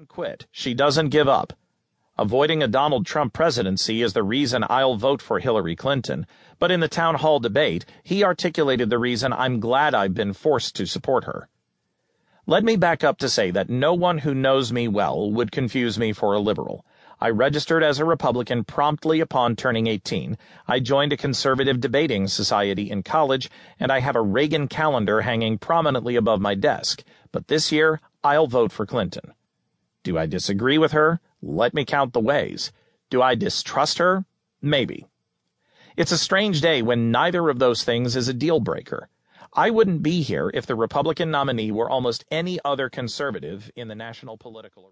doesn't quit. She doesn't give up. Avoiding a Donald Trump presidency is the reason I'll vote for Hillary Clinton, but in the town hall debate, he articulated the reason I'm glad I've been forced to support her. Let me back up to say that no one who knows me well would confuse me for a liberal. I registered as a Republican promptly upon turning 18. I joined a conservative debating society in college, and I have a Reagan calendar hanging prominently above my desk. But this year, I'll vote for Clinton. Do I disagree with her? Let me count the ways. Do I distrust her? Maybe. It's a strange day when neither of those things is a deal breaker. I wouldn't be here if the Republican nominee were almost any other conservative in the national political